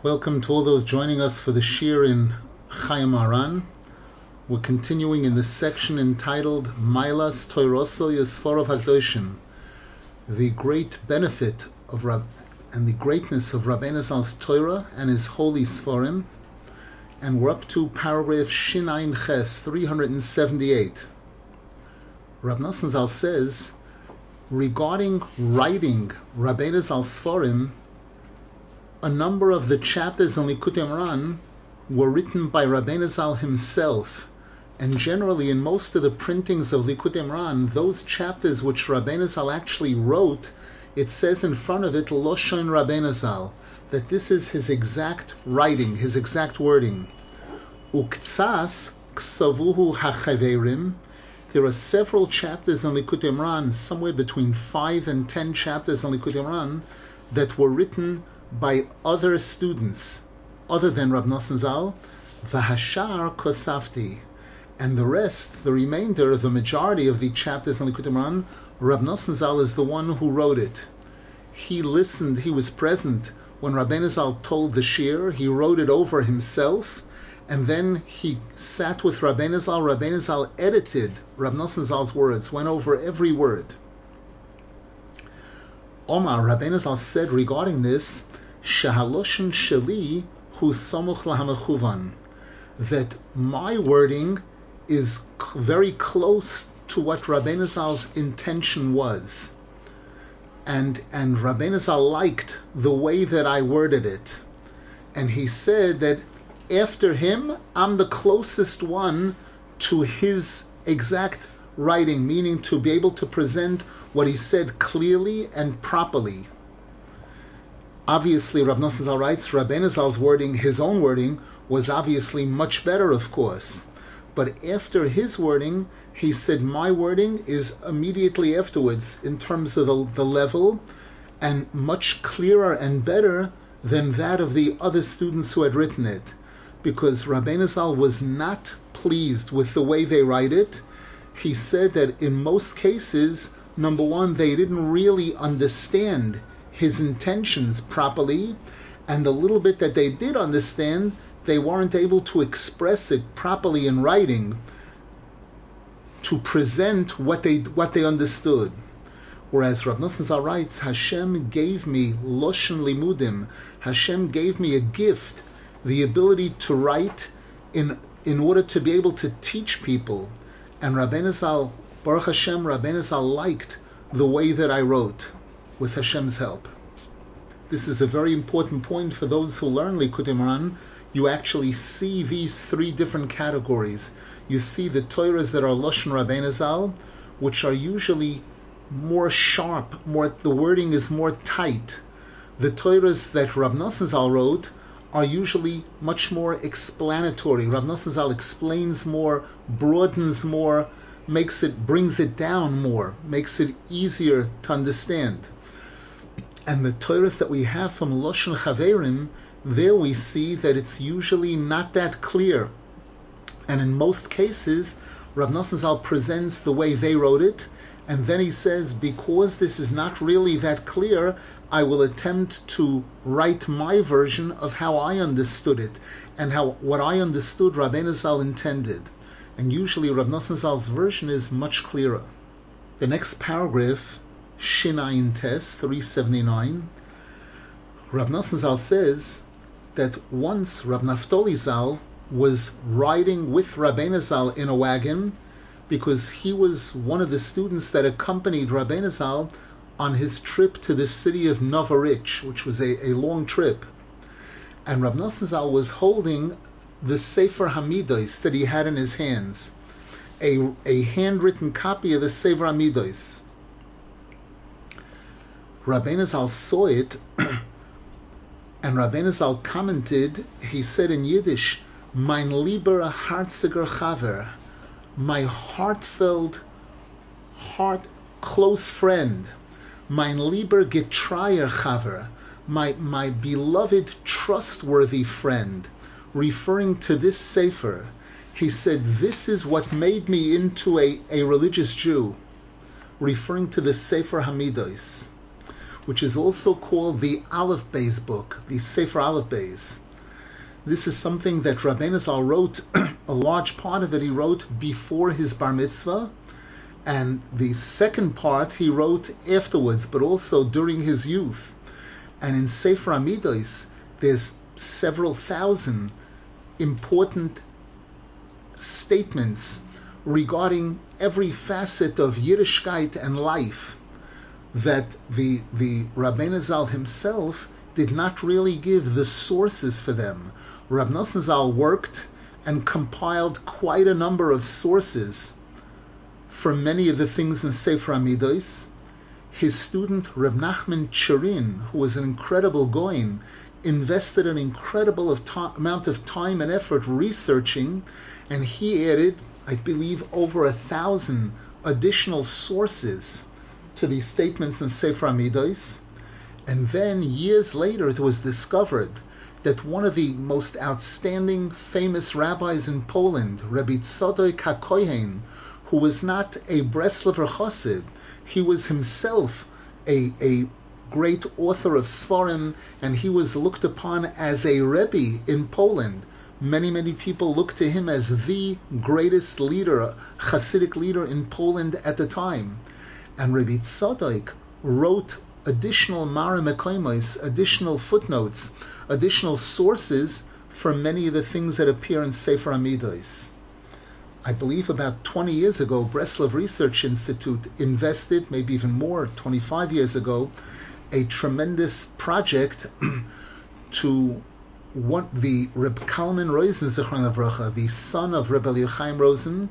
Welcome to all those joining us for the Shir in Chayey Moharan. We're continuing in the section entitled Mailas Toiroso Yisforov Hakdoshim, the great benefit of Rab and the greatness of Rabbeinu Zal's Torah and his holy Sforim. And we're up to paragraph Shinayin Ches 378. Rab Nosson Zal says, regarding writing Rabbeinu Zal's Sforim, a number of the chapters in Likutei Moharan were written by Rabbeinu Zal himself and generally, in most of the printings of Likutei Moharan, those chapters which Rabbeinu Zal actually wrote, it says in front of it, Loshon Rabbeinu Zal, that this is his exact writing, his exact wording. Uktsas ksavuhu hachaverim. There are several chapters in Likutei Moharan, somewhere between five and ten chapters in Likutei Moharan, that were written by other students, other than Rab Nosson Zal. Vahashar kosafti and the rest, the remainder, the majority of the chapters in Likutei Moharan, Rab Nosson Zal is the one who wrote it. He listened, he was present when Rabbeinu Zal told the shir, he wrote it over himself, and then he sat with Rabbeinu Zal, Rabbeinu Zal edited Rab Nosson Zal's words, went over every word. Omar, Rabbeinu Zal said regarding this, Shahaloshin Shali Hu Samuch Lahamechuvan, that my wording is very close to what Rabbeinu Zal's intention was. And, and Rabbeinu Zal liked the way that I worded it. And he said that after him, I'm the closest one to his exact writing, meaning to be able to present what he said clearly and properly. Obviously, Rab Nosson writes, Rabbeinu Zal's wording, his own wording, was obviously much better, of course. But after his wording, he said, My wording is immediately afterwards in terms of the, the level and much clearer and better than that of the other students who had written it. Because Rabbeinu was not pleased with the way they write it. He said that in most cases, number one, they didn't really understand his intentions properly, and the little bit that they did understand, they weren't able to express it properly in writing to present what they what they understood. Whereas Rav Nosson Zal writes, Hashem gave me loshen limudim. Hashem gave me a gift, the ability to write in in order to be able to teach people. And Rabbeinu Zal, Baruch Hashem, Rabbeinu Zal liked the way that I wrote, with Hashem's help. This is a very important point for those who learn Likutei Moharan you actually see these three different categories. You see the Torahs that are Lashon Rabbeinu Zal, which are usually more sharp, more the wording is more tight. The Torahs that Rab Nosson Zal wrote are usually much more explanatory. Rab Nosson Zal explains more, broadens more, makes it brings it down more, makes it easier to understand. And the Torahs that we have from Lashon Chaverim there we see that it's usually not that clear. And in most cases, Rav Nosson Zal presents the way they wrote it, and then he says, because this is not really that clear, I will attempt to write my version of how I understood it, and how what I understood Rabbeinu Zal intended. And usually Rav Nosson Zal's version is much clearer. The next paragraph, Shinayin Tes 379, Rav Nosson Zal says, that once Rab Naftali Zal was riding with Rabbeinu Zal in a wagon because he was one of the students that accompanied Rabbeinu Zal on his trip to the city of Novorich, which was a, a long trip. And Rab Nosson Zal was holding the Sefer Hamidos that he had in his hands, a, a handwritten copy of the Sefer Hamidos. Rabbeinu Zal saw it And Rabbeinu Zal commented, he said in Yiddish, Mein lieber Herziger Chaver, my heartfelt, heart close friend, mein lieber getreuer Chaver, my, my beloved trustworthy friend, referring to this Sefer, he said, This is what made me into a, a religious Jew, referring to the Sefer Hamidos. Which is also called the Aleph Beis book, the Sefer Aleph Beis. This is something that Rabbeinu Zal wrote, a large part of it he wrote before his bar mitzvah, and the second part he wrote afterwards, but also during his youth. And in Sefer Hamidos, there's several thousand important statements regarding every facet of Yiddishkeit and life that the the Rabbeinu Zal himself did not really give the sources for them. Rab Nosson Zal worked and compiled quite a number of sources for many of the things in Sefer Hamidos. His student Reb Nachman Chirin, who was an incredible goin, invested an incredible of to- amount of time and effort researching, and he added, I believe, over a thousand additional sources to these statements in Sefer Hamidos. And then years later, it was discovered that one of the most outstanding, famous rabbis in Poland, Rabbi Tzadok HaKohen, who was not a Breslover Chassid, he was himself a, a great author of Sforim, and he was looked upon as a Rebbe in Poland. Many, many people looked to him as the greatest leader, Hasidic leader in Poland at the time. And Rabbi Tzadok wrote additional Mara additional footnotes, additional sources for many of the things that appear in Sefer Hamidos. I believe about 20 years ago, Breslov Research Institute invested, maybe even more, 25 years ago, a tremendous project to want the Reb Kalman Rosen, Avracha, the son of Reb Chaim Rosen,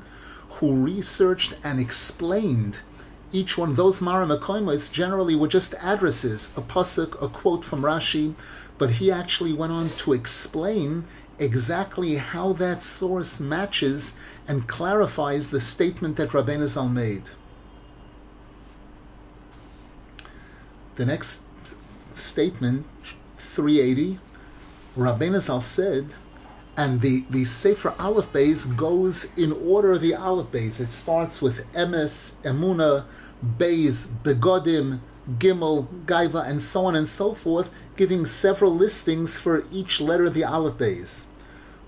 who researched and explained each one. Those Mara Mekoimos generally were just addresses, a pasuk, a quote from Rashi, but he actually went on to explain exactly how that source matches and clarifies the statement that Rabbeinu made. The next statement, 380, Rabbeinu said, and the, the Sefer Aleph Beis goes in order of the Aleph Beis. It starts with Emes, Emuna, Beis, Begodim, Gimel, Gaiva, and so on and so forth, giving several listings for each letter of the Aleph Beis.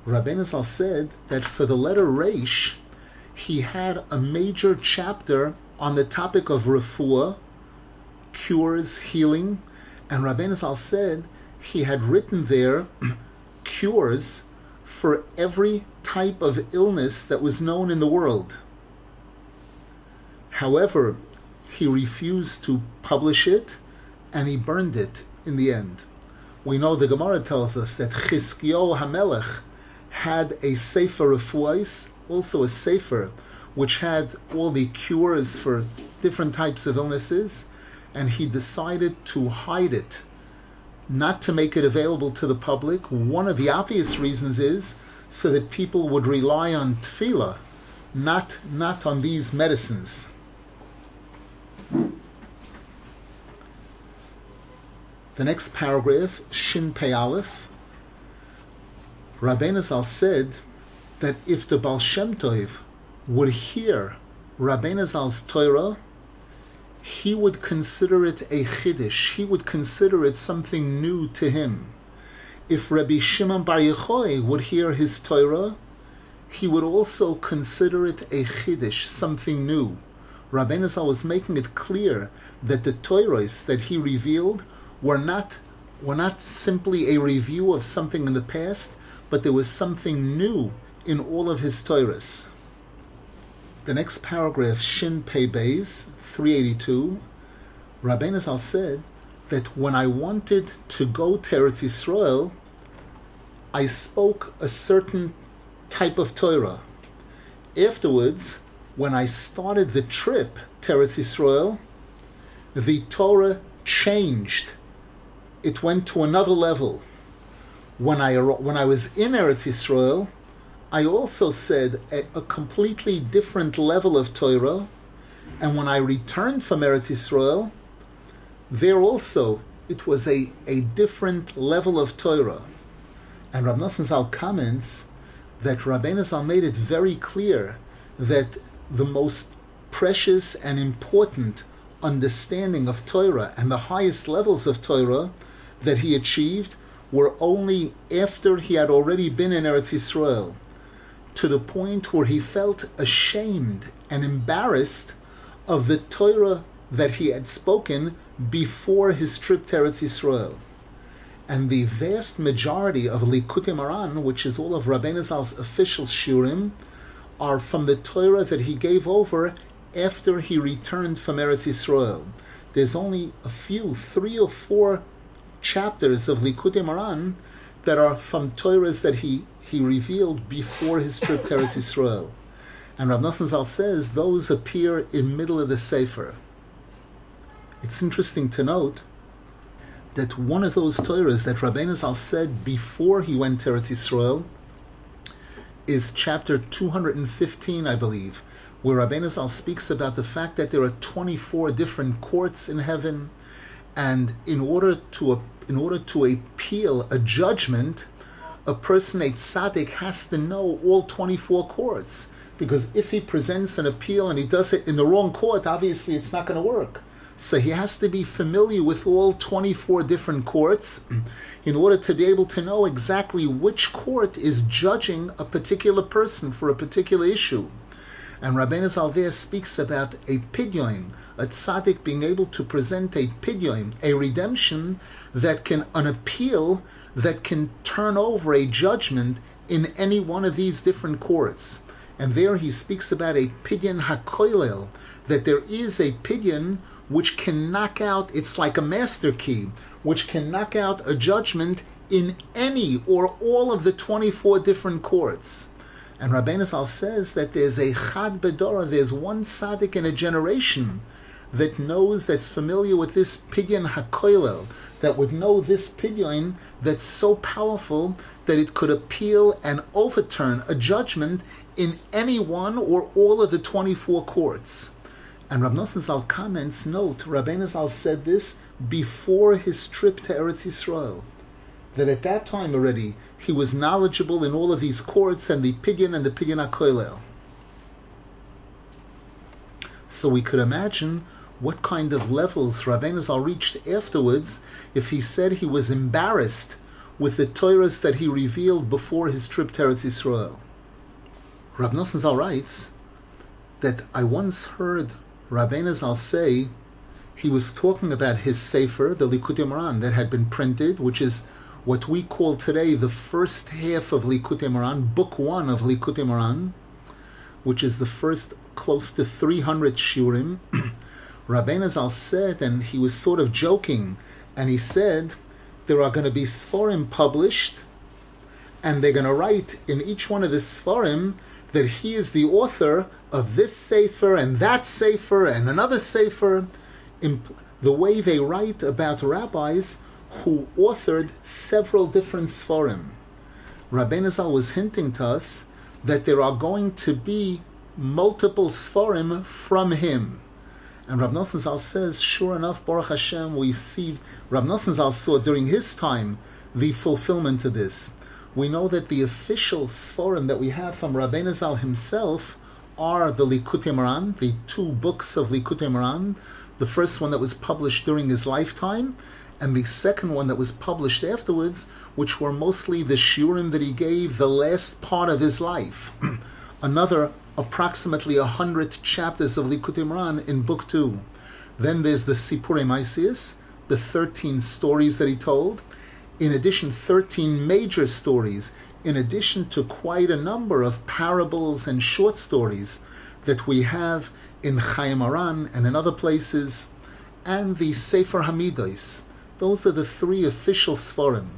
Rabbeinu Zal said that for the letter Reish, he had a major chapter on the topic of refuah, cures, healing, and Rabbeinu Zal said he had written there cures for every type of illness that was known in the world. However, he refused to publish it and he burned it in the end. We know the Gemara tells us that Chizkiyahu Hamelech had a Sefer Refuais, also a Sefer, which had all the cures for different types of illnesses, and he decided to hide it, not to make it available to the public. One of the obvious reasons is so that people would rely on tefillah, not, not on these medicines. The next paragraph, Shin Pei Aleph, Rabbeinu Zal said that if the Baal Shem Tov would hear Rabbeinu Zal's Torah, he would consider it a chiddush. He would consider it something new to him. If Rabbi Shimon Bar Yochai would hear his Torah, he would also consider it a chiddush, something new. Rabbeinu Zal was making it clear that the Torahs that he revealed were not were not simply a review of something in the past, but there was something new in all of his Torahs. The next paragraph, Shin Pei Beis, 382, Rabbeinu Zal said that when I wanted to go to Eretz Yisrael, I spoke a certain type of Torah. Afterwards, when I started the trip to Eretz Yisrael, the Torah changed. It went to another level. When I when I was in Eretz Yisrael, I also said a, a completely different level of Torah, and when I returned from Eretz Yisrael, there also it was a, a different level of Torah. And Rav Nosson Zal comments that Rabbeinu Zal made it very clear that the most precious and important understanding of Torah and the highest levels of Torah that he achieved were only after he had already been in Eretz Yisrael, to the point where he felt ashamed and embarrassed of the Torah that he had spoken before his trip to Eretz Yisrael. And the vast majority of Likutei Moharan, which is all of Rabbeinu Zal's official shurim, are from the Torah that he gave over after he returned from Eretz Yisrael. There's only a few, three or four chapters of Likutei Moharan that are from Torahs that he, he revealed before his trip to Eretz Yisrael. And Rav Zal says those appear in middle of the Sefer. It's interesting to note that one of those Torahs that Rabbeinu Zal said before he went to Eretz Yisrael is chapter 215, I believe, where Rabbeinu Zal speaks about the fact that there are 24 different courts in heaven, and in order to in order to appeal a judgment, a person, a tzaddik, has to know all 24 courts. Because if he presents an appeal and he does it in the wrong court, obviously it's not going to work. So he has to be familiar with all 24 different courts in order to be able to know exactly which court is judging a particular person for a particular issue. And Rabbeinu Zalveh speaks about a pidyon, a tzaddik being able to present a pidyon, a redemption that can, an appeal that can turn over a judgment in any one of these different courts. And there he speaks about a pidyon hakoilel, that there is a pidyon which can knock out, it's like a master key, which can knock out a judgment in any or all of the 24 different courts. And Rabbeinu Zal says that there's a chad bedora, there's one tzaddik in a generation that knows, that's familiar with this pidyon hakoilel, that would know this pidyon that's so powerful that it could appeal and overturn a judgment in any one or all of the 24 courts. And Rav Nosson Zal comments, note, Rabbeinu Zal said this before his trip to Eretz Yisrael. That at that time already, he was knowledgeable in all of these courts and the Pidyon and the Pidyon HaKoilel. So we could imagine what kind of levels Rabbeinu Zal reached afterwards if he said he was embarrassed with the Torahs that he revealed before his trip to Eretz Yisrael. Rab Nosson Zal writes that I once heard Rabbeinu Zal say he was talking about his Sefer, the Likutei Moharan, that had been printed, which is what we call today the first half of Likutei Moharan, book one of Likutei Moharan, which is the first close to 300 shurim. Rabbeinu Zal said, and he was sort of joking, and he said, there are going to be Sforim published, and they're going to write in each one of the Sforim that he is the author of this Sefer and that Sefer and another Sefer. The way they write about rabbis who authored several different Sforim. Rabbeinu Zal was hinting to us that there are going to be multiple Sforim from him. And Rav Nosson Zal says, sure enough, Baruch Hashem, we see, Rav Nosson Zal saw during his time the fulfillment of this. We know that the official Sforim that we have from Rabbeinu Zal himself are the Likutei Moharan, the two books of Likutei Moharan, the first one that was published during his lifetime, and the second one that was published afterwards, which were mostly the shiurim that he gave the last part of his life. Another approximately a hundred chapters of Likutei Moharan in book two. Then there's the Sipurei Maisius, the 13 stories that he told. In addition, 13 major stories, in addition to quite a number of parables and short stories that we have in Chayei Moharan and in other places, and the Sefer Hamidos. Those are the three official Sforim.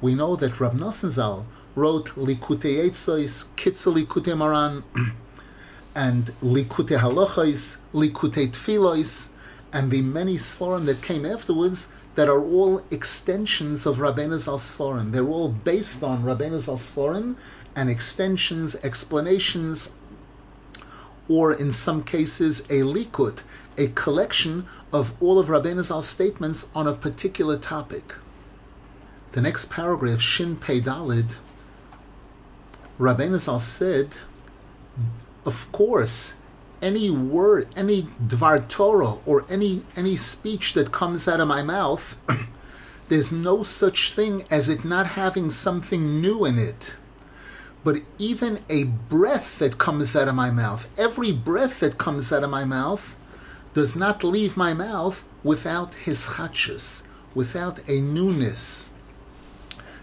We know that Rab Nosson Zal wrote Likutei Eitzois, Kitzur Likutei Moharan, and Likutei Halachos, Likutei Tfilos, and the many Sforim that came afterwards that are all extensions of Rabbeinu Sforim. They're all based on Rabbeinu Sforim and extensions, explanations, or in some cases a likut, a collection of all of Rabbeinu statements on a particular topic. The next paragraph, Shin Pei Dalid, Rabbeinu said, of course, any word, any dvar Torah, or any any speech that comes out of my mouth, there's no such thing as it not having something new in it. But even a breath that comes out of my mouth, every breath that comes out of my mouth, does not leave my mouth without hischadshus, without a newness.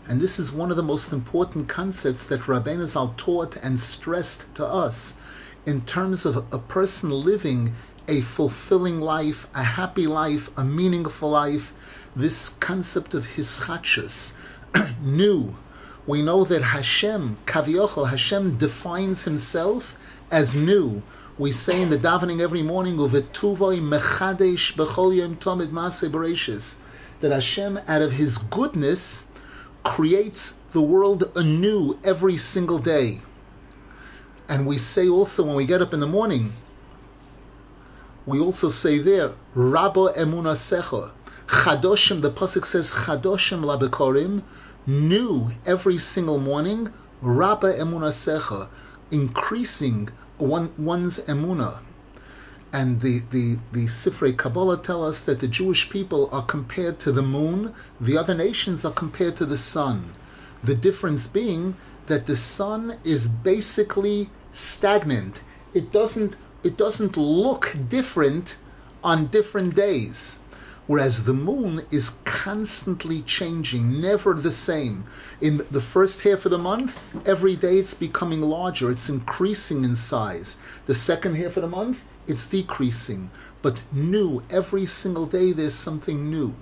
And this is one of the most important concepts that Rabbeinu Zal taught and stressed to us in terms of a person living a fulfilling life, a happy life, a meaningful life. This concept of hischadshus, new. We know that Hashem, Kaviochel, Hashem defines himself as new. We say in the davening every morning, "Uvetuvoi mechadesh bechol yom tomid maseh that Hashem, out of His goodness, creates the world anew every single day. And we say also when we get up in the morning, we also say there, Rabba emuna secha. Chadoshim, the Pasuk says, Chadoshim labekorim, new every single morning, Rabba emuna secha, increasing one, one's emuna. And the, the, the Sifrei Kabbalah tell us that the Jewish people are compared to the moon, the other nations are compared to the sun. The difference being that the sun is basically stagnant. It doesn't it doesn't look different on different days. Whereas the moon is constantly changing, never the same. In the first half of the month, every day it's becoming larger, it's increasing in size. The second half of the month, it's decreasing, but new. Every single day there's something new.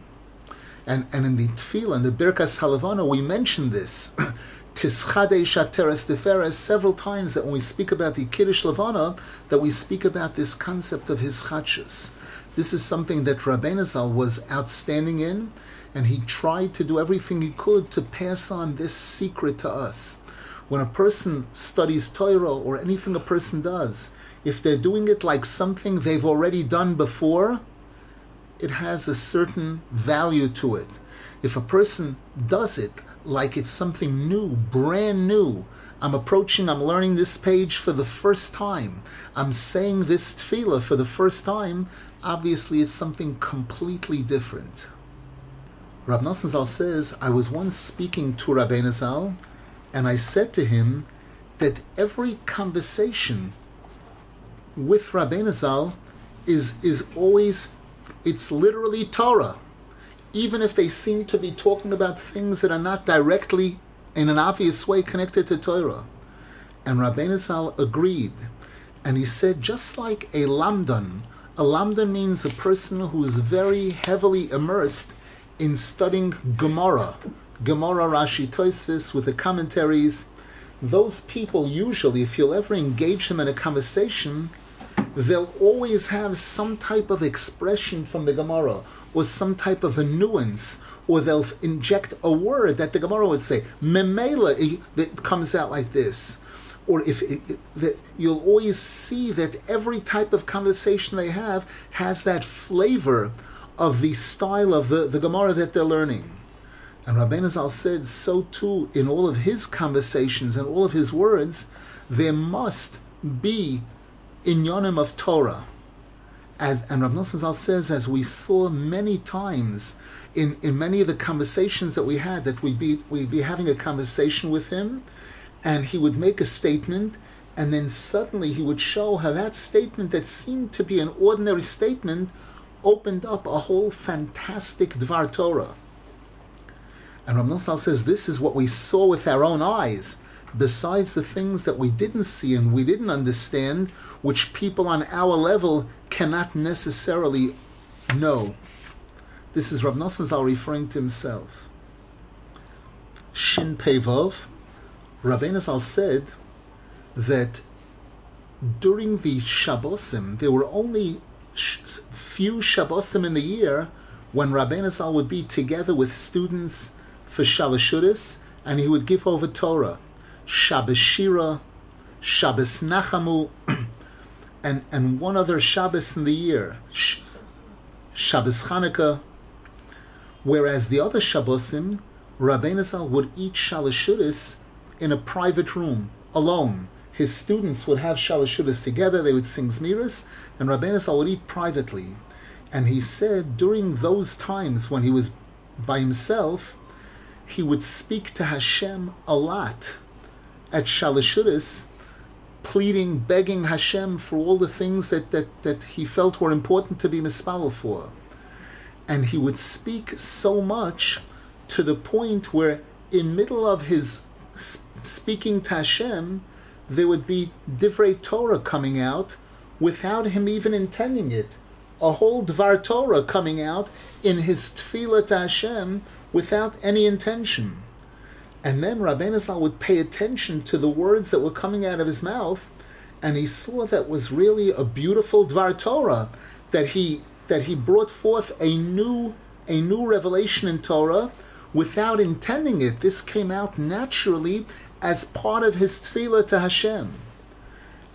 And, and in the Tefillah, in the Birkas Halavana, we mention this. Tischade Shateres Tiferes several times that when we speak about the Kiddush Levana, that we speak about this concept of hischadshus. This is something that Rabbeinu Zal was outstanding in, and he tried to do everything he could to pass on this secret to us. When a person studies Torah or anything a person does, if they're doing it like something they've already done before, it has a certain value to it. If a person does it like it's something new, brand new, I'm approaching, I'm learning this page for the first time, I'm saying this tefillah for the first time, obviously it's something completely different. Rab Nosson Zal says, I was once speaking to Rabbeinu Zal, and I said to him that every conversation with Rabbeinu Zal is is always it's literally Torah, even if they seem to be talking about things that are not directly in an obvious way connected to Torah. And Rabbeinu Zal agreed, and he said just like a lamdan, a lamdan means a person who is very heavily immersed in studying Gemara, Gemara, Rashi, Tosfos with the commentaries. Those people usually, if you'll ever engage them in a conversation, they'll always have some type of expression from the Gemara or some type of a nuance, or they'll inject a word that the Gemara would say, memela, eh, that comes out like this. Or if it, that you'll always see that every type of conversation they have has that flavor of the style of the, the Gemara that they're learning. And Rabbeinu Zal said, so too in all of his conversations and all of his words, there must be inyanim of Torah. As, and Rav Nosson Zal says, as we saw many times in, in many of the conversations that we had, that we'd be, we'd be having a conversation with him, and he would make a statement, and then suddenly he would show how that statement that seemed to be an ordinary statement opened up a whole fantastic Dvar Torah. And Rav Nosson says this is what we saw with our own eyes besides the things that we didn't see and we didn't understand, which people on our level cannot necessarily know. This is Rav Nosson Zal referring to himself. Shin Pevov, Rabbeinu Zal said that during the Shabbosim, there were only few Shabbosim in the year when Rabbeinu Zal would be together with students for Shalashudas and he would give over Torah. Shabbos Shira, Shabbos Nachamu, and, and one other Shabbos in the year, Shabbos Chanukah. Whereas the other Shabbosim, Rabbeinu Zal would eat Shalashuris in a private room, alone, his students would have shalashudas together, they would sing zmiris, and Rabbeinu Zal would eat privately. And he said during those times when he was by himself, he would speak to Hashem a lot at shalashudas, pleading, begging Hashem for all the things that, that, that he felt were important to be mispal for. And he would speak so much to the point where in middle of his speaking to Hashem, there would be divrei Torah coming out without him even intending it. A whole dvar Torah coming out in his tefillah to Hashem without any intention. And then Rabbeinu Zal would pay attention to the words that were coming out of his mouth, and he saw that was really a beautiful Dvar Torah, that he that he brought forth a new a new revelation in Torah without intending it. This came out naturally as part of his tefillah to Hashem.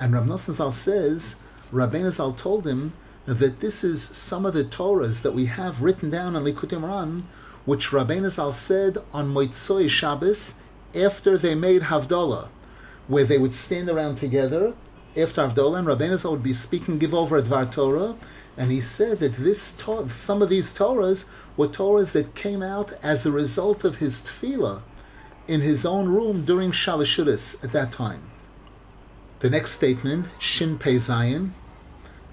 And Rav Nosson says, Rabbeinu Zal told him that this is some of the Torahs that we have written down on Likutei Moharan which Rabbeinu Zal said on Moitzoi Shabbos after they made Havdalah, where they would stand around together after Havdalah, and Rabbeinu Zal would be speaking, give over a Dvar Torah, and he said that this some of these Torahs were Torahs that came out as a result of his tefillah in his own room during Shalashudas at that time. The next statement, Shin Pei Zayin,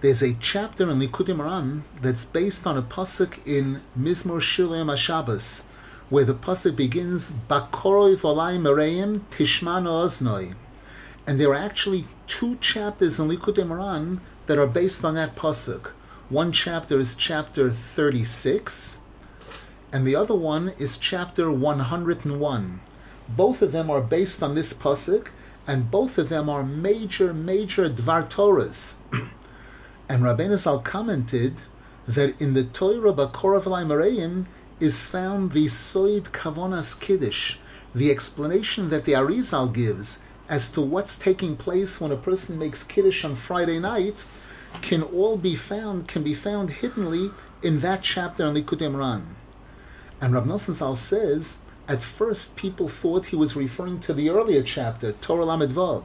there's a chapter in Likutei Moharan that's based on a pasuk in Mizmor Shilayim Hashabbos, where the pasuk begins Bakoroi Volai Mereim Tishmano Oznoi, and there are actually two chapters in Likutei Moharan that are based on that pasuk. One chapter is chapter 36, and the other one is chapter 101. Both of them are based on this pasuk, and both of them are major, major Dvar Torahs. And Rabbeinu Zal commented that in the Torah Bakorav Mareim is found the Soid Kavonas Kiddush, the explanation that the Arizal gives as to what's taking place when a person makes Kiddush on Friday night can all be found, can be found hiddenly in that chapter in Likutei Moharan. And Rav Nosson Zal says, at first people thought he was referring to the earlier chapter, Torah Lamed Vav.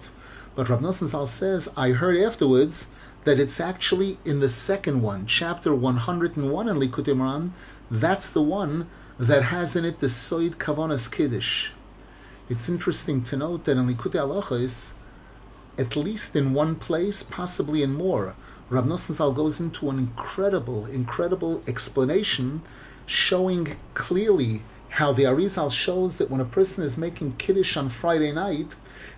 But Rav Nosson Zal says, I heard afterwards that it's actually in the second one, chapter 101 in Likutei Moharan, that's the one that has in it the Soid Kavanas Kiddush. It's interesting to note that in Likutei Halachos, at least in one place, possibly in more, Rab Nosson Zal goes into an incredible, incredible explanation showing clearly how the Arizal shows that when a person is making Kiddush on Friday night,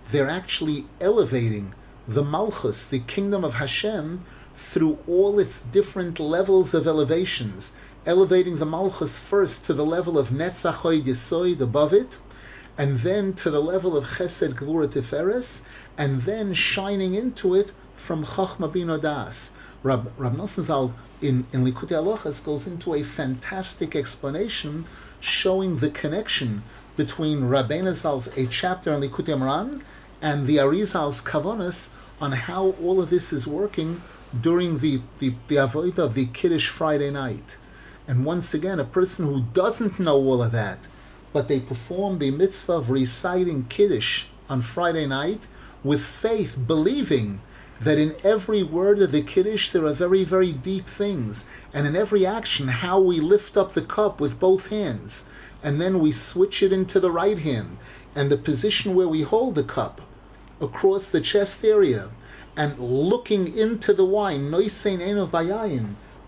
they're actually elevating the Malchus, the kingdom of Hashem, through all its different levels of elevations, elevating the Malchus first to the level of Netzachoid Yesoid above it, and then to the level of Chesed Gvura Tiferes, and then shining into it from Chachma Bino Das. Rab, Rab Nosson in, in Likutei Halachos goes into a fantastic explanation showing the connection between Rabbeinu Zal's a chapter in Likutei Moharan and the Arizal's kavanas on how all of this is working during the, the, the avodah of the Kiddush Friday night. And once again, a person who doesn't know all of that, but they perform the mitzvah of reciting Kiddush on Friday night with faith, believing that in every word of the Kiddush there are very, very deep things. And in every action, how we lift up the cup with both hands, and then we switch it into the right hand, and the position where we hold the cup across the chest area and looking into the wine,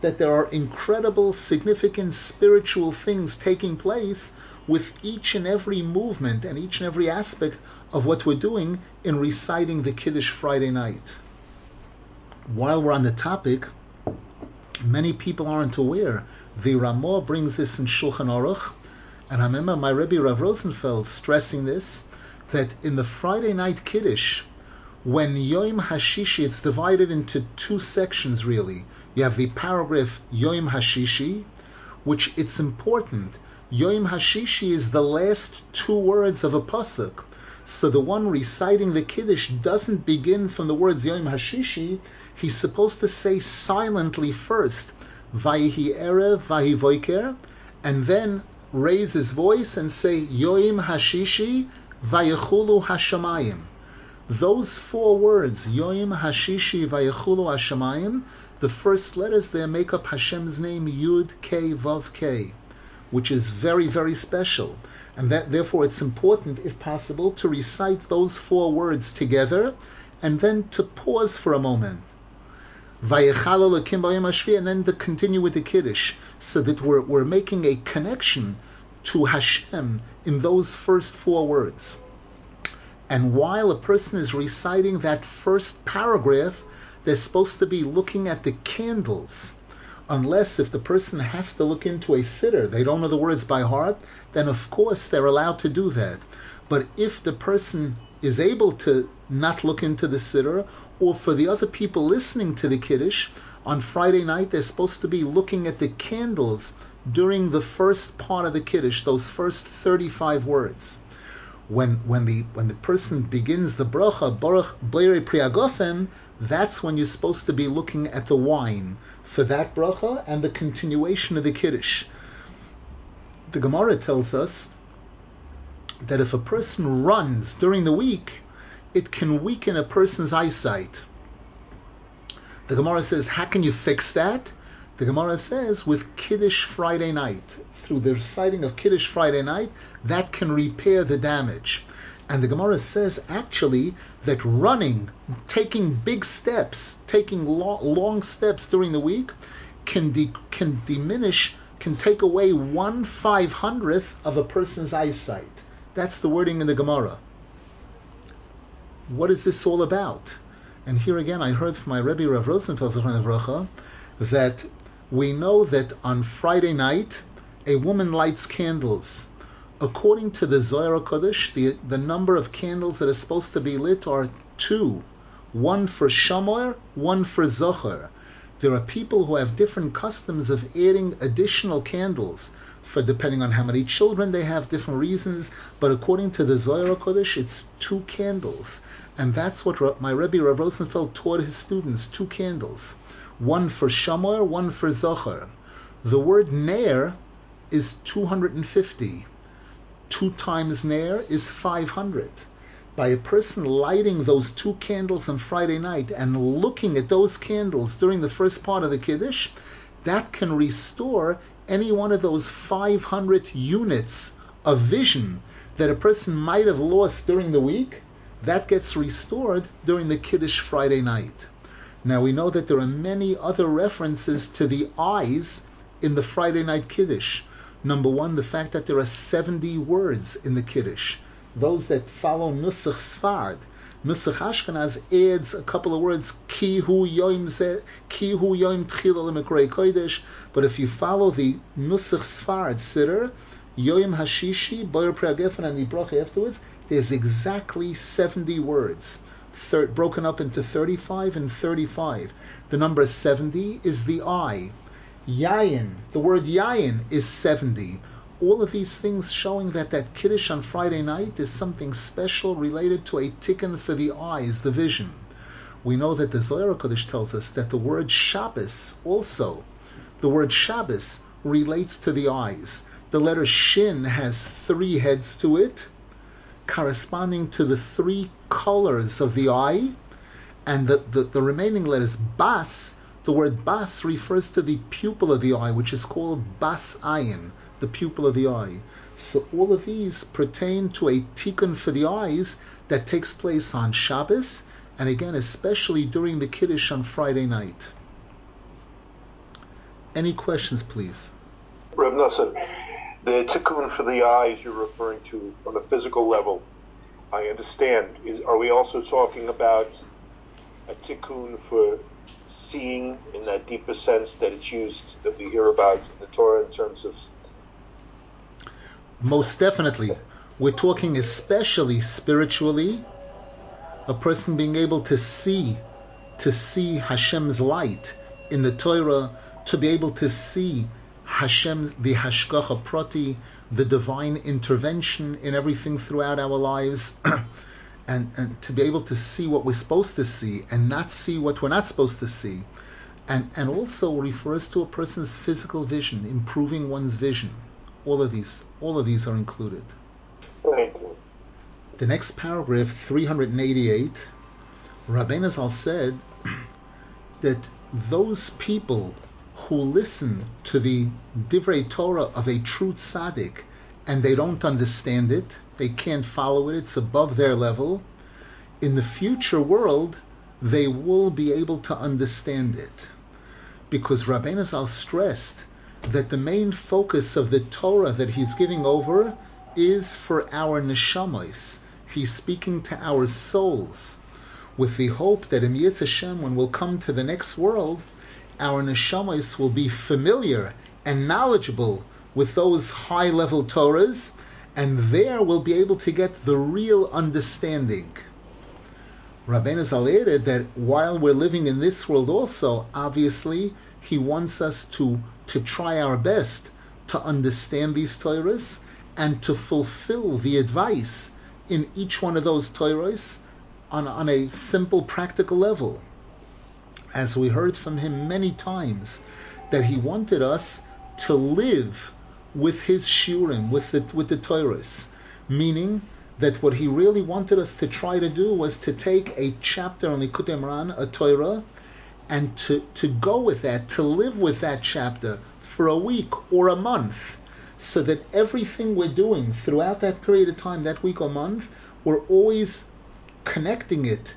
that there are incredible, significant spiritual things taking place with each and every movement and each and every aspect of what we're doing in reciting the Kiddush Friday night. While we're on the topic, many people aren't aware. The Ramah brings this in Shulchan Aruch, and I remember my Rebbe Rav Rosenfeld stressing this that in the Friday night Kiddush, when Yom Hashishi, it's divided into two sections really. You have the paragraph Yom Hashishi, which it's important. Yom Hashishi is the last two words of a pasuk. So the one reciting the Kiddush doesn't begin from the words Yom Hashishi. He's supposed to say silently first, Vayihi Erev, Vayi Voiker, and then raise his voice and say Yom Hashishi, Vayechulu Hashamayim. those four words, Yoim Hashishi Vayechulu Hashemayim, the first letters there make up Hashem's name, Yud K Vav K, which is very, very special. And that therefore it's important, if possible, to recite those four words together and then to pause for a moment. And then to continue with the Kiddush, so that we're, we're making a connection to Hashem in those first four words. And while a person is reciting that first paragraph, they're supposed to be looking at the candles. Unless if the person has to look into a siddur, they don't know the words by heart, then of course they're allowed to do that. But if the person is able to not look into the siddur, or for the other people listening to the Kiddush, on Friday night they're supposed to be looking at the candles during the first part of the Kiddush, those first 35 words. When, when, the, when the person begins the bracha, Baruch Blere Priagofem, that's when you're supposed to be looking at the wine for that bracha and the continuation of the Kiddush. The Gemara tells us that if a person runs during the week, it can weaken a person's eyesight. The Gemara says, How can you fix that? The Gemara says, with Kiddush Friday night, through the reciting of Kiddush Friday night, that can repair the damage. And the Gemara says actually that running, taking big steps, taking long, long steps during the week, can de- can diminish, can take away one five hundredth of a person's eyesight. That's the wording in the Gemara. What is this all about? And here again, I heard from my Rebbe Rav Rosenfeld that we know that on Friday night, a woman lights candles. According to the Zohar Kodesh, the, the number of candles that are supposed to be lit are two one for Shamor, one for Zochor. There are people who have different customs of adding additional candles for depending on how many children they have, different reasons. But according to the Zohar Kodesh, it's two candles. And that's what my Rebbe Rav Rosenfeld taught his students two candles one for Shamor, one for Zochor. The word Ner is 250. Two times Ner is 500. By a person lighting those two candles on Friday night and looking at those candles during the first part of the Kiddush, that can restore any one of those 500 units of vision that a person might have lost during the week, that gets restored during the Kiddush Friday night. Now we know that there are many other references to the eyes in the Friday night Kiddush. Number one, the fact that there are 70 words in the Kiddush. Those that follow Nusach Sfard, Nusach Ashkenaz adds a couple of words, Ki hu yoim Ki hu yoim kodesh. But if you follow the Nusach Sfard Siddur, Yoim Hashishi, Boyer Preagefen, and the bracha afterwards, there's exactly 70 words thir- broken up into 35 and 35. The number 70 is the eye. Yayin, the word yayin is 70. All of these things showing that that Kiddush on Friday night is something special related to a tikkun for the eyes, the vision. We know that the Zohar Kodesh tells us that the word Shabbos also, the word Shabbos relates to the eyes. The letter Shin has three heads to it corresponding to the three colors of the eye, and the, the, the remaining letters bas, the word bas refers to the pupil of the eye, which is called bas ayin, the pupil of the eye. So all of these pertain to a tikkun for the eyes that takes place on Shabbos, and again, especially during the Kiddush on Friday night. Any questions, please? Reb Nosson, the tikkun for the eyes you're referring to on a physical level, I understand. Is, are we also talking about a tikkun for seeing in that deeper sense that it's used, that we hear about in the Torah in terms of. Most definitely. We're talking especially spiritually, a person being able to see, to see Hashem's light in the Torah, to be able to see Hashem, the Hashgacha Prati, the divine intervention in everything throughout our lives, and, and to be able to see what we're supposed to see and not see what we're not supposed to see. And, and also refers to a person's physical vision, improving one's vision. All of these, all of these are included. Thank you. The next paragraph, 388, Rabbeinu Zal said that those people who listen to the Divrei Torah of a true tzaddik and they don't understand it, they can't follow it, it's above their level, in the future world, they will be able to understand it. Because Rabbeinu Zal stressed that the main focus of the Torah that he's giving over is for our neshamas. He's speaking to our souls with the hope that in Yitz Hashem, when we'll come to the next world, our neshamas will be familiar and knowledgeable with those high level Torahs, and there we'll be able to get the real understanding. Rabbeinu Zal added that while we're living in this world also, obviously, he wants us to, to try our best to understand these Torahs and to fulfill the advice in each one of those Torahs on, on a simple, practical level. As we heard from him many times, that he wanted us to live with his shurim, with the, with the Torahs, meaning that what he really wanted us to try to do was to take a chapter on Likutei Moharan, a Torah, and to, to go with that, to live with that chapter for a week or a month, so that everything we're doing throughout that period of time, that week or month, we're always connecting it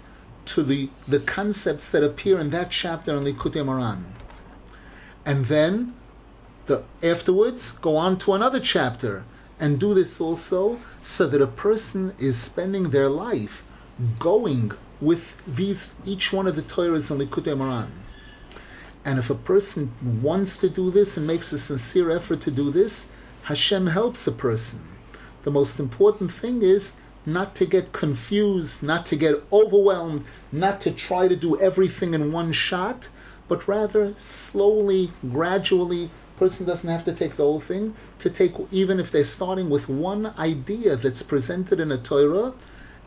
to the, the concepts that appear in that chapter in Likutei Moharan. And then the, afterwards, go on to another chapter and do this also so that a person is spending their life going with these each one of the Torahs in Likutei Moharan. And if a person wants to do this and makes a sincere effort to do this, Hashem helps a person. The most important thing is not to get confused, not to get overwhelmed, not to try to do everything in one shot, but rather slowly, gradually. Person doesn't have to take the whole thing. To take, even if they're starting with one idea that's presented in a Torah,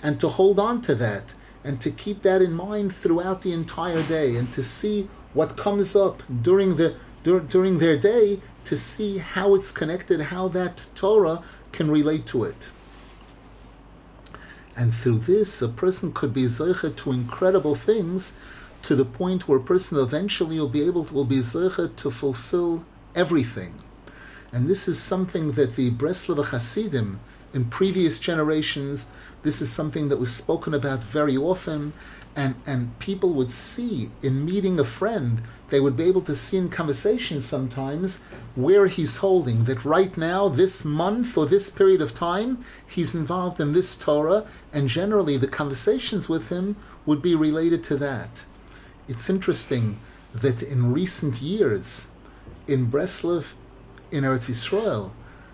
and to hold on to that, and to keep that in mind throughout the entire day, and to see what comes up during the during their day, to see how it's connected, how that Torah can relate to it. And through this, a person could be zeicha to incredible things, to the point where a person eventually will be able to, will be zeicha to fulfill everything. And this is something that the Breslov Hasidim in previous generations, this is something that was spoken about very often, and, and people would see in meeting a friend, they would be able to see in conversation sometimes where he's holding, that right now, this month or this period of time, he's involved in this Torah, and generally the conversations with him would be related to that. It's interesting that in recent years, in Breslov, in Eretz Yisrael,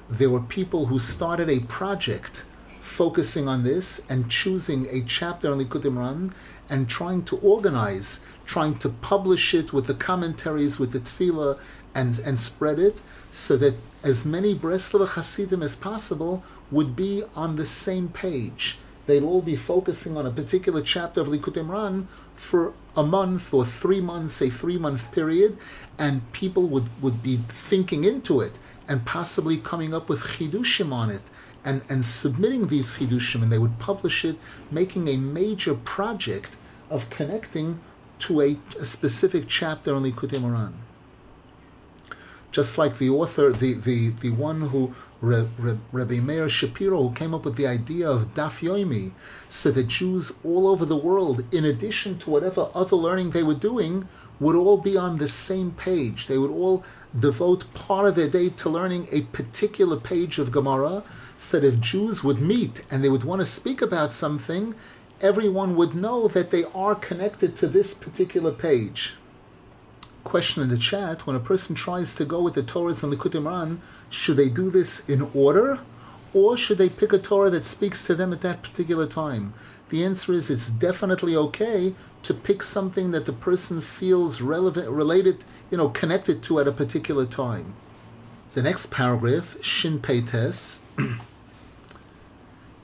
there were people who started a project focusing on this and choosing a chapter on Likutei Moharan and trying to organize, trying to publish it with the commentaries, with the tefillah, and, and spread it so that as many Breslov Hasidim as possible would be on the same page. They'd all be focusing on a particular chapter of Likutei Moharan for a month or three months, a three month period, and people would, would be thinking into it and possibly coming up with chidushim on it and, and submitting these chidushim, and they would publish it, making a major project of connecting to a, a specific chapter on Likutei Moharan. Just like the author, the, the, the one who Re, Re, Rabbi Meir Shapiro, who came up with the idea of Daf Yomi, so that Jews all over the world, in addition to whatever other learning they were doing, would all be on the same page. They would all devote part of their day to learning a particular page of Gemara, so that if Jews would meet and they would want to speak about something, everyone would know that they are connected to this particular page. Question in the chat: When a person tries to go with the Torahs and Likutei Moharan, should they do this in order, or should they pick a Torah that speaks to them at that particular time? The answer is it's definitely okay to pick something that the person feels relevant, related, you know, connected to at a particular time. The next paragraph, Shin Pei Peites,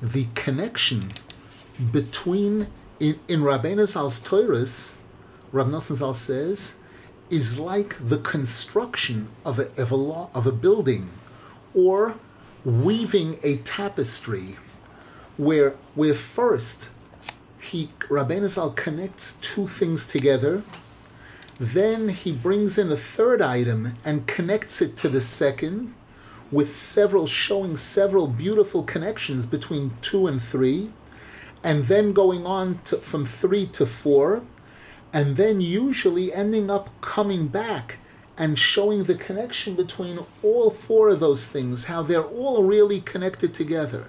the connection between in, in Rabbeinu Zal's Torahs, Rab Nosson Zal says, is like the construction of a, of a, of a building or weaving a tapestry. where where first he Rabbeinu Zal connects two things together, then he brings in a third item and connects it to the second, with several showing several beautiful connections between two and three, and then going on to, from three to four, and then usually ending up coming back and showing the connection between all four of those things, how they're all really connected together.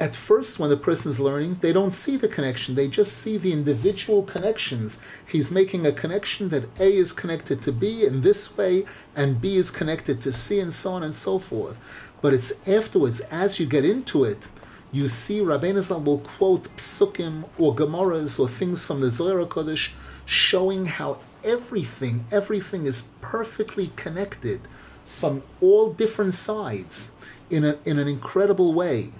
At first, when the person's learning, they don't see the connection, they just see the individual connections. He's making a connection that A is connected to B in this way, and B is connected to C, and so on and so forth. But it's afterwards, as you get into it, you see Rabbeinu Zal will quote psukim or gemaras or things from the Zohar Kodesh showing how everything, everything is perfectly connected from all different sides in, a, in an incredible way.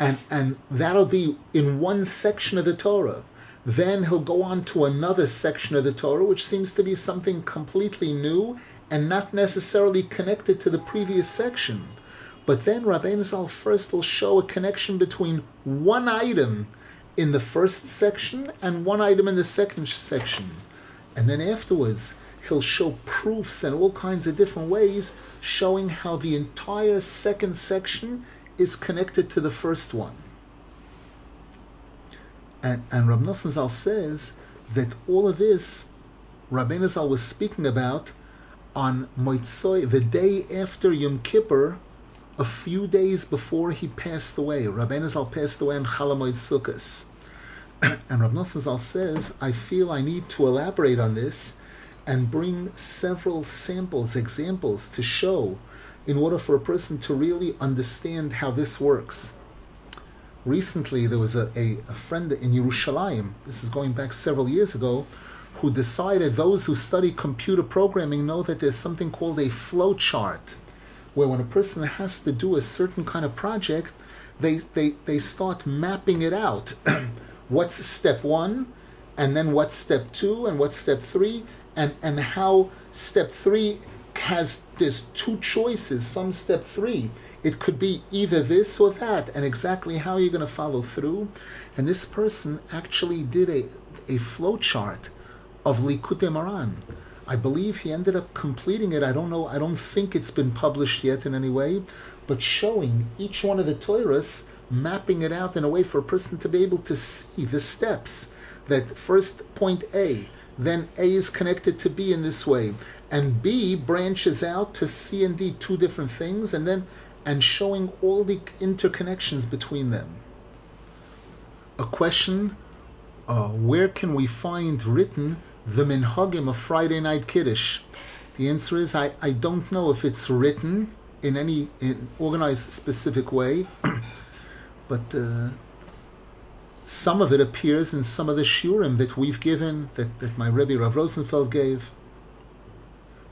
And, and that'll be in one section of the Torah. Then he'll go on to another section of the Torah, which seems to be something completely new and not necessarily connected to the previous section. But then Rabbeinu Zal first will show a connection between one item in the first section and one item in the second section. And then afterwards, he'll show proofs and all kinds of different ways showing how the entire second section is connected to the first one. And, and Rab Zal says that all of this Rabbeinu Zal was speaking about on Moitzoy, the day after Yom Kippur, a few days before he passed away. Rabbeinu Zal passed away on Chalamoid Sukkot. and Nosson Zal says, I feel I need to elaborate on this and bring several samples, examples to show in order for a person to really understand how this works. Recently, there was a, a, a friend in Yerushalayim, this is going back several years ago, who decided those who study computer programming know that there's something called a flow chart, where when a person has to do a certain kind of project, they, they, they start mapping it out. what's step one, and then what's step two, and what's step three, and, and how step three has there's two choices from step three. It could be either this or that, and exactly how are you're going to follow through. And this person actually did a, a flow chart of Likutei Moharan. I believe he ended up completing it. I don't know. I don't think it's been published yet in any way, but showing each one of the Torahs, mapping it out in a way for a person to be able to see the steps. That first point A, then A is connected to B in this way, and B branches out to C and D, two different things, and then and showing all the interconnections between them. A question: uh, Where can we find written the minhagim of Friday night kiddush? The answer is I, I don't know if it's written in any in organized specific way, but uh, some of it appears in some of the shurim that we've given, that, that my Rebbe Rav Rosenfeld gave.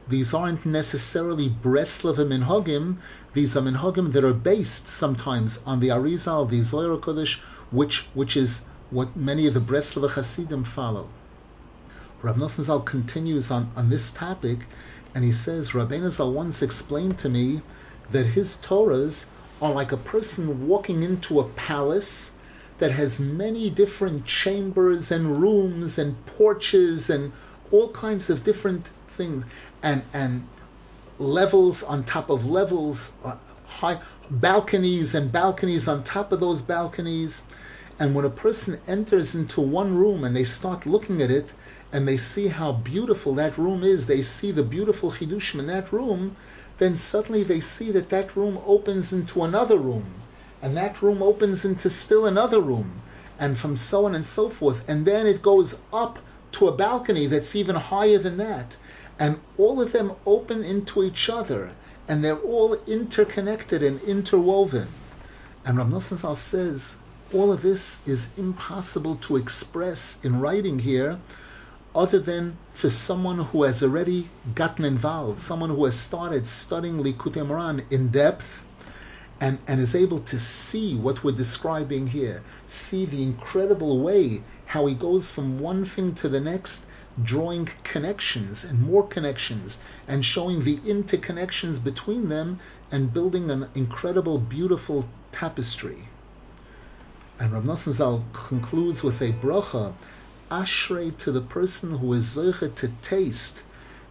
These aren't necessarily Breslov minhagim. These are minhagim that are based sometimes on the Arizal, the Zohar Kodesh, which which is what many of the Breslov Hasidim follow. Rav Nosson Zal continues on, on this topic, and he says, Rabbeinu Zal once explained to me that his Torahs are like a person walking into a palace that has many different chambers and rooms and porches and all kinds of different things and and levels on top of levels, uh, high balconies and balconies on top of those balconies. And when a person enters into one room and they start looking at it and they see how beautiful that room is, they see the beautiful chidushim in that room, then suddenly they see that that room opens into another room, and that room opens into still another room, and from so on and so forth. And then it goes up to a balcony that's even higher than that and all of them open into each other, and they're all interconnected and interwoven. And Rav Nosson says all of this is impossible to express in writing here, other than for someone who has already gotten involved, someone who has started studying Likutei Moharan in depth, and, and is able to see what we're describing here, see the incredible way how he goes from one thing to the next drawing connections and more connections and showing the interconnections between them and building an incredible, beautiful tapestry. And Rav Nosson Zal concludes with a bracha, ashrei to the person who is zeicha to taste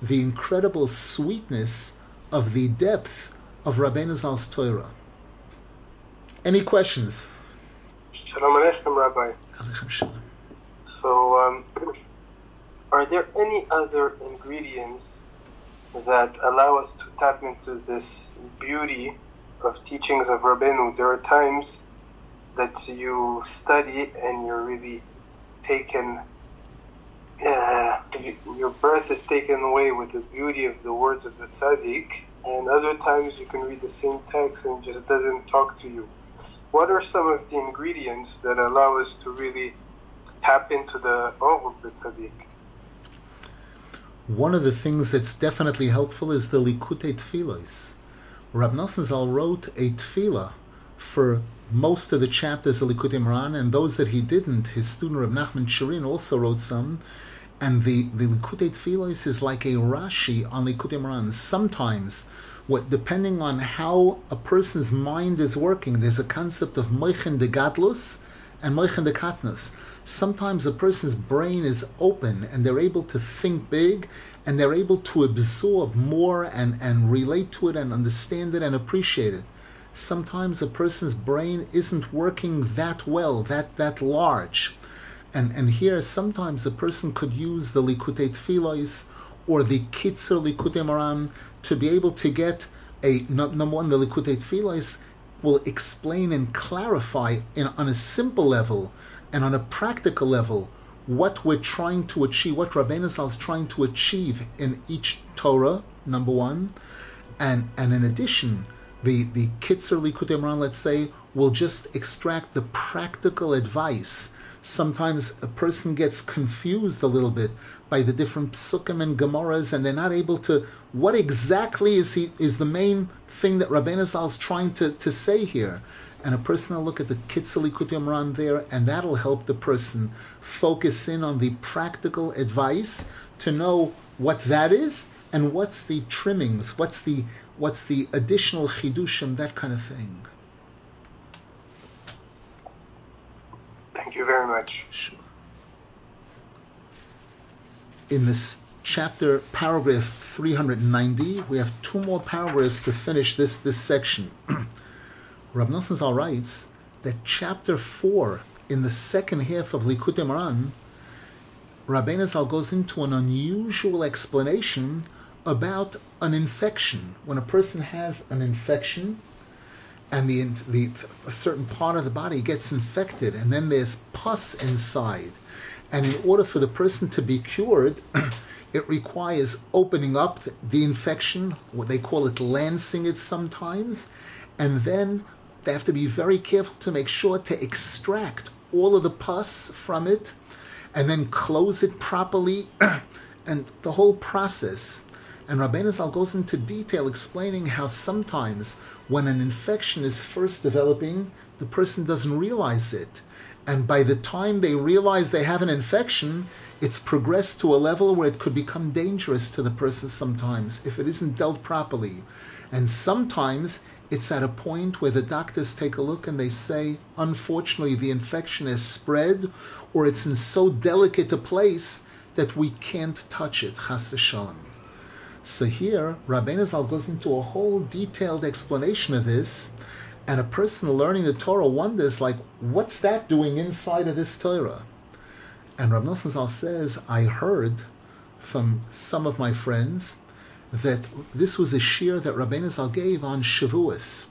the incredible sweetness of the depth of Rabbeinu Zal's Torah. Any questions? Shalom Aleichem, Rabbi. Aleichem Shalom. So, um, are there any other ingredients that allow us to tap into this beauty of teachings of Rabbeinu? There are times that you study and you're really taken, uh, your breath is taken away with the beauty of the words of the tzaddik, and other times you can read the same text and it just doesn't talk to you. What are some of the ingredients that allow us to really tap into the oh of the tzaddik? One of the things that's definitely helpful is the Likutei Tfilos. Rab Nosson Zal wrote a tefillah for most of the chapters of Likutei Moharan, and those that he didn't, his student Rab Nachman Tcherin also wrote some. And the, the Likutei Tfilos is like a Rashi on Likutei Moharan. Sometimes, what depending on how a person's mind is working, there's a concept of Moichen de Gadlus and Moichen de Katnus. Sometimes a person's brain is open and they're able to think big and they're able to absorb more and, and relate to it and understand it and appreciate it sometimes a person's brain isn't working that well, that that large. And and here sometimes a person could use the Likutei Tfilos or the Kitzur Likutei Moharan to be able to get a number one, the Likutei Tfilos will explain and clarify in, on a simple level and on a practical level what we're trying to achieve, what Rabbeinu Zal is trying to achieve in each Torah, number one. And and in addition, the, the Likutei Moharan, let's say, will just extract the practical advice. Sometimes a person gets confused a little bit by the different psukim and gemaras, and they're not able to. What exactly is he is the main thing that Rabbeinu Zal is trying to, to say here? And a person will look at the Kitzur Likutei Moharan there, and that'll help the person focus in on the practical advice to know what that is and what's the trimmings, what's the what's the additional chidushim, that kind of thing. Thank you very much. Sure. In this chapter, paragraph 390, we have two more paragraphs to finish this, this section. Rab Nosson writes that chapter 4, in the second half of Likutei Moharan, Rabbeinu Zal goes into an unusual explanation about an infection. When a person has an infection and the, the a certain part of the body gets infected, and then there's pus inside, and in order for the person to be cured, it requires opening up the infection. What they call it lancing it sometimes, and then they have to be very careful to make sure to extract all of the pus from it, and then close it properly, and the whole process and Rabbeinu goes into detail explaining how sometimes when an infection is first developing, the person doesn't realize it. And by the time they realize they have an infection, it's progressed to a level where it could become dangerous to the person sometimes if it isn't dealt properly. And sometimes it's at a point where the doctors take a look and they say, unfortunately, the infection has spread or it's in so delicate a place that we can't touch it. Chas v'shalom. So here, Rabbeinu Zal goes into a whole detailed explanation of this, and a person learning the Torah wonders, like, what's that doing inside of this Torah? And Rabbi Nosson Zal says, I heard from some of my friends that this was a shiur that Rabbeinu Zal gave on Shavuos.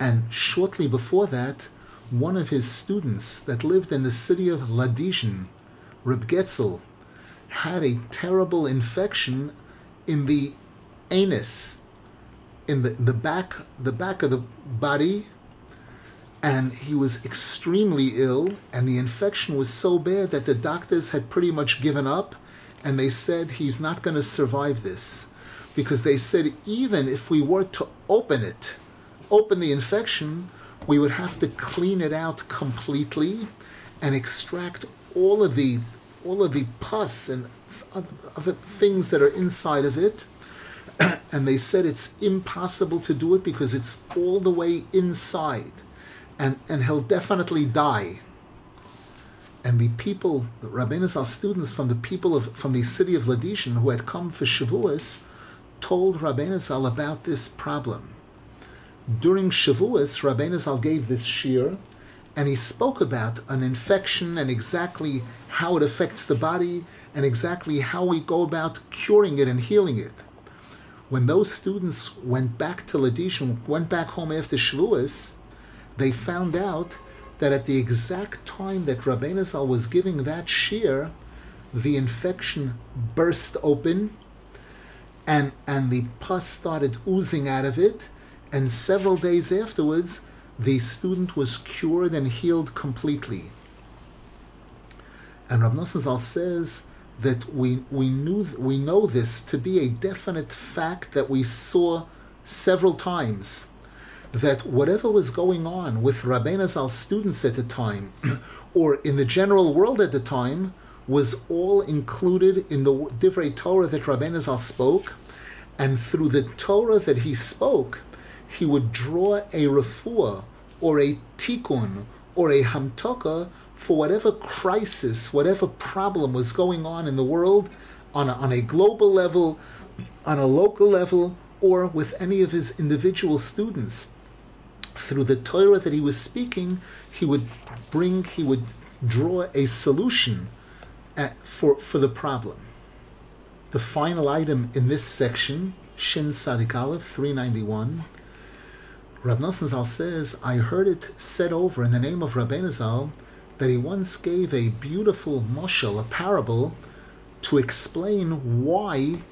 And shortly before that, one of his students that lived in the city of Ladizhin, Reb Getzel, had a terrible infection in the anus, in the, the back the back of the body, and he was extremely ill, and the infection was so bad that the doctors had pretty much given up, and they said he's not going to survive this, because they said even if we were to open it, open the infection, we would have to clean it out completely and extract all of the all of the pus and other things that are inside of it. and they said it's impossible to do it because it's all the way inside. And, and he'll definitely die. And the people, rabbis, our students from the people of from the city of Ladizhin who had come for Shavuos, told Rabbeinu Zal about this problem. During Shavuos, Rabbeinu Zal gave this shir, and he spoke about an infection and exactly how it affects the body and exactly how we go about curing it and healing it. When those students went back to Ladish and went back home after Shavuos, they found out that at the exact time that Rabbeinu was giving that shir, the infection burst open and, and the pus started oozing out of it. And several days afterwards, the student was cured and healed completely. And Rav Nosson says that we, we, knew, we know this to be a definite fact that we saw several times that whatever was going on with Rabbeinu Zal's students at the time, or in the general world at the time, was all included in the Divrei Torah that Rabbeinu Zal spoke, and through the Torah that he spoke, he would draw a refuah, or a tikkun, or a hamtoka for whatever crisis, whatever problem was going on in the world, on a, on a global level, on a local level, or with any of his individual students through the Torah that he was speaking, he would bring, he would draw a solution at, for, for the problem. The final item in this section, Shin Tzadik Aleph 391, Rav Nosson Zal says, I heard it said over in the name of Rabbeinu Zal that he once gave a beautiful moshel, a parable, to explain why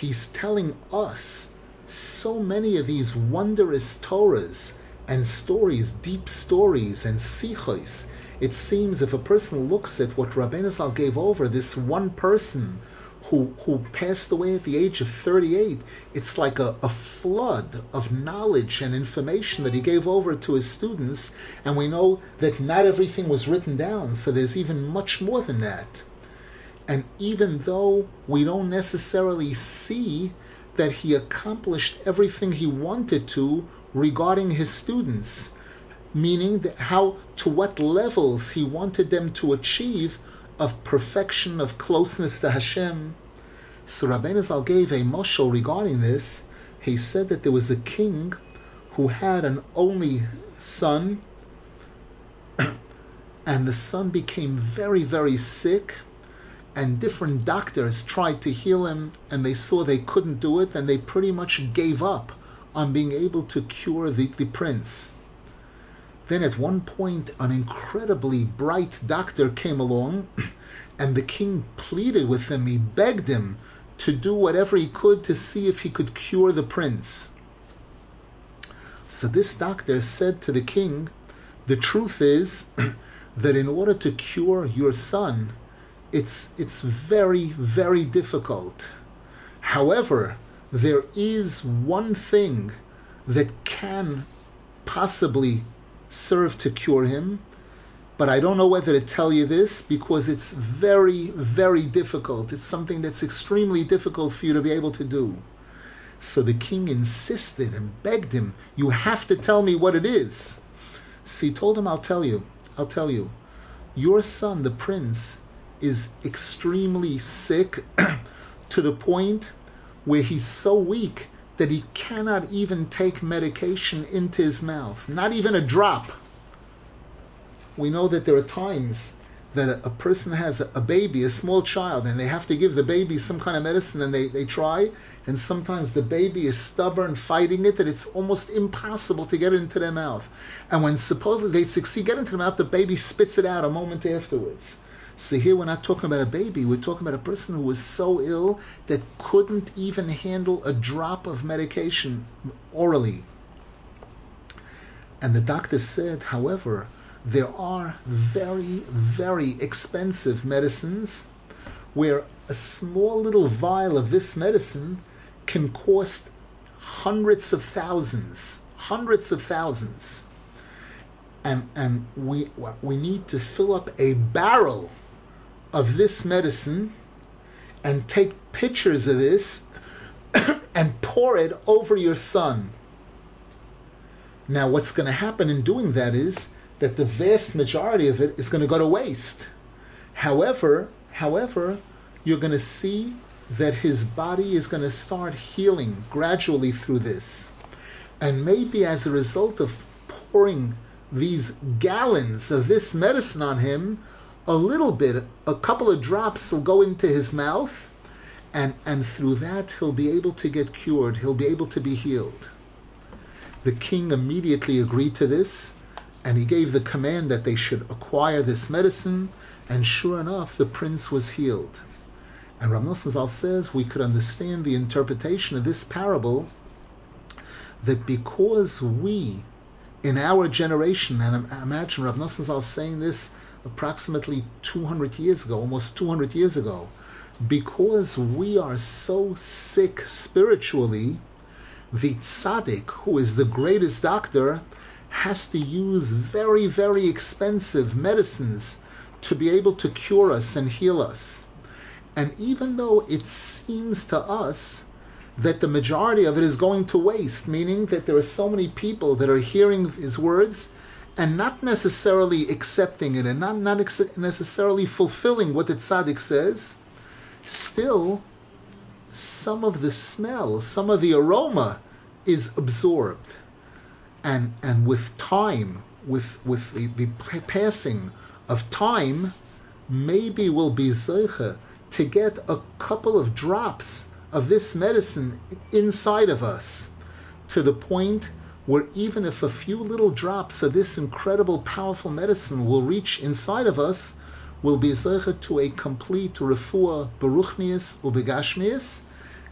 he's telling us so many of these wondrous Torahs and stories, deep stories and sichos. It seems if a person looks at what Rabbeinu Zal gave over, this one person who, who passed away at the age of 38, it's like a, a flood of knowledge and information that he gave over to his students. And we know that not everything was written down, so there's even much more than that. And even though we don't necessarily see that he accomplished everything he wanted to regarding his students, meaning how to what levels he wanted them to achieve of perfection, of closeness to Hashem. So Rabbeinu Zal gave a moshel regarding this. He said that there was a king who had an only son, and the son became very, very sick, and different doctors tried to heal him, and they saw they couldn't do it, and they pretty much gave up on being able to cure the, the prince. Then at one point, an incredibly bright doctor came along, and the king pleaded with him, he begged him to do whatever he could to see if he could cure the prince. So this doctor said to the king, The truth is that in order to cure your son, it's, it's very, very difficult. However, there is one thing that can possibly serve to cure him, but I don't know whether to tell you this because it's very, very difficult. It's something that's extremely difficult for you to be able to do. So the king insisted and begged him, You have to tell me what it is. So he told him, I'll tell you. I'll tell you. Your son, the prince, is extremely sick to the point where he's so weak that he cannot even take medication into his mouth, not even a drop. We know that there are times that a, person has a, a, baby, a small child, and they have to give the baby some kind of medicine, and they, they try, and sometimes the baby is stubborn, fighting it, that it's almost impossible to get it into their mouth. And when supposedly they succeed, get into the mouth, the baby spits it out a moment afterwards. So here we're not talking about a baby, we're talking about a person who was so ill that couldn't even handle a drop of medication orally. And the doctor said, however, there are very, very expensive medicines where a small little vial of this medicine can cost hundreds of thousands, hundreds of thousands. And, and we, we need to fill up a barrel of this medicine and take pictures of this and pour it over your son. Now, what's going to happen in doing that is that the vast majority of it is going to go to waste. However, however, you're going to see that his body is going to start healing gradually through this. And maybe as a result of pouring these gallons of this medicine on him, a little bit, a couple of drops will go into his mouth, and, and through that he'll be able to get cured, he'll be able to be healed. The king immediately agreed to this, and he gave the command that they should acquire this medicine, and sure enough, the prince was healed. And Rav Nosson says we could understand the interpretation of this parable that because we, in our generation, and imagine Rav Nosson Zal saying this approximately 200 years ago, almost 200 years ago, because we are so sick spiritually, the tzaddik, who is the greatest doctor, has to use very, very expensive medicines to be able to cure us and heal us. And even though it seems to us that the majority of it is going to waste, meaning that there are so many people that are hearing his words and not necessarily accepting it and not, not necessarily fulfilling what the tzaddik says, still some of the smell, some of the aroma is absorbed. And, and with time, with, with the, the passing of time, maybe we'll be zeicha to get a couple of drops of this medicine inside of us to the point where even if a few little drops of this incredible, powerful medicine will reach inside of us, will be zeichet to a complete refuah beruchnius ubegashmius.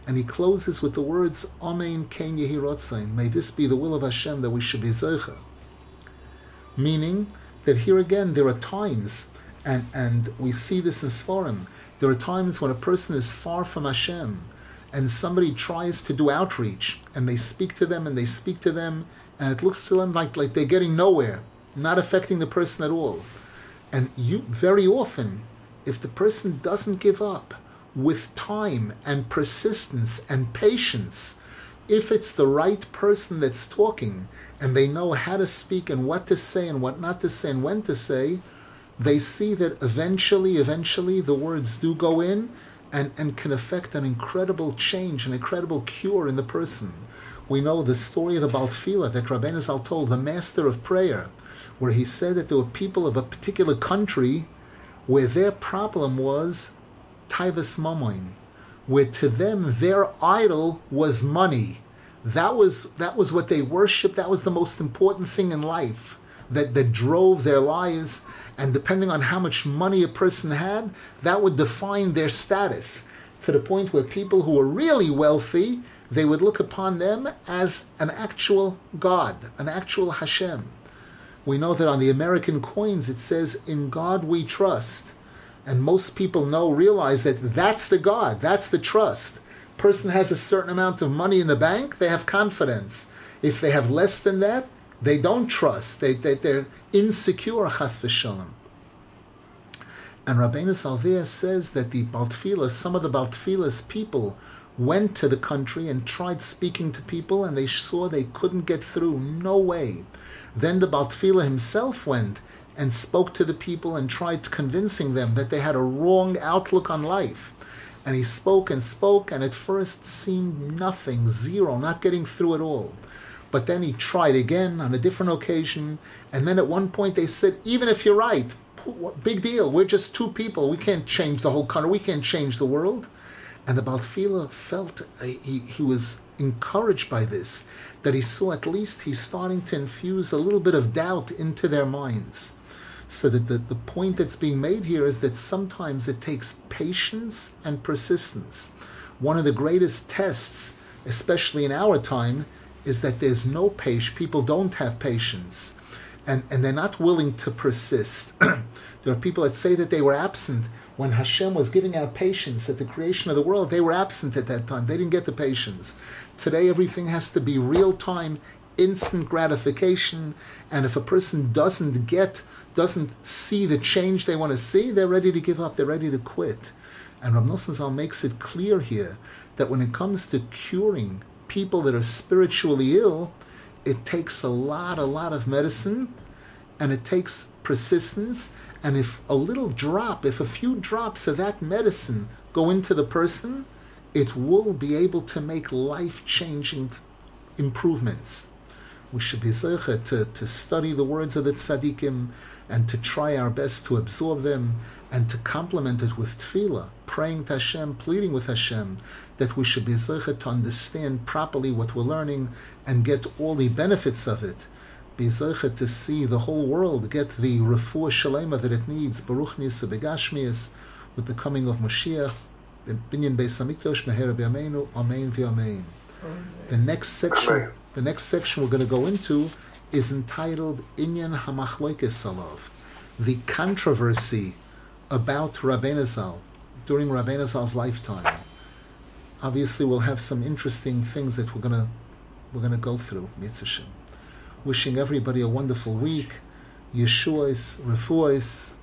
And he closes with the words, Amen ken yehi May this be the will of Hashem that we should be zeichet. Meaning that here again there are times, and, and we see this in Sforim, there are times when a person is far from Hashem, and somebody tries to do outreach and they speak to them and they speak to them and it looks to them like, like they're getting nowhere, not affecting the person at all. And you very often, if the person doesn't give up with time and persistence and patience, if it's the right person that's talking and they know how to speak and what to say and what not to say and when to say, they see that eventually, eventually the words do go in and, and can affect an incredible change, an incredible cure in the person. We know the story of the Baltfila that Rabbeinu Zal told, the master of prayer, where he said that there were people of a particular country where their problem was Taivas Mamoin, where to them their idol was money. That was that was what they worshipped. That was the most important thing in life that, that drove their lives. And depending on how much money a person had, that would define their status to the point where people who were really wealthy, they would look upon them as an actual God, an actual Hashem. We know that on the American coins it says, In God we trust. And most people know, realize that that's the God, that's the trust. Person has a certain amount of money in the bank, they have confidence. If they have less than that, they don't trust. They, they, they're insecure, chas v'shalom. And Rabbeinu Salvia says that the Baltfilas, some of the Baltfilas people went to the country and tried speaking to people and they saw they couldn't get through. No way. Then the Baltfila himself went and spoke to the people and tried convincing them that they had a wrong outlook on life. And he spoke and spoke, and at first seemed nothing, zero, not getting through at all. But then he tried again on a different occasion. And then at one point they said, even if you're right, big deal. We're just two people. We can't change the whole country. We can't change the world. And the Baltfila felt uh, he, he was encouraged by this, that he saw at least he's starting to infuse a little bit of doubt into their minds. So that the, the point that's being made here is that sometimes it takes patience and persistence. One of the greatest tests, especially in our time, is that there's no patience. People don't have patience, and and they're not willing to persist. there are people that say that they were absent when Hashem was giving out patience at the creation of the world. They were absent at that time. They didn't get the patience. Today, everything has to be real time, instant gratification, and if a person doesn't get, doesn't see the change they want to see, they're ready to give up, they're ready to quit. And Rav Nosson Zal makes it clear here that when it comes to curing people that are spiritually ill, it takes a lot, a lot of medicine, and it takes persistence. And if a little drop, if a few drops of that medicine go into the person, it will be able to make life changing improvements. We should be zeichet to, to study the words of the tzaddikim and to try our best to absorb them and to complement it with tefillah, praying to Hashem, pleading with Hashem that we should be zeichet to understand properly what we're learning and get all the benefits of it. Be zeichet to see the whole world get the refuah shalema that it needs, beruchnius ubegashmius, with the coming of Mashiach, the Binyan Beis Hamikdash, Meher Amen V'Amen. The next section, the next section we're going to go into is entitled Inyan Hamachloikes Salov, the controversy about Rabbeinu Zal during Rabbeinu Zal's lifetime. Obviously, we'll have some interesting things that we're gonna we're gonna go through. Mitzvah. Wishing everybody a wonderful week. Yeshua's, refuahs,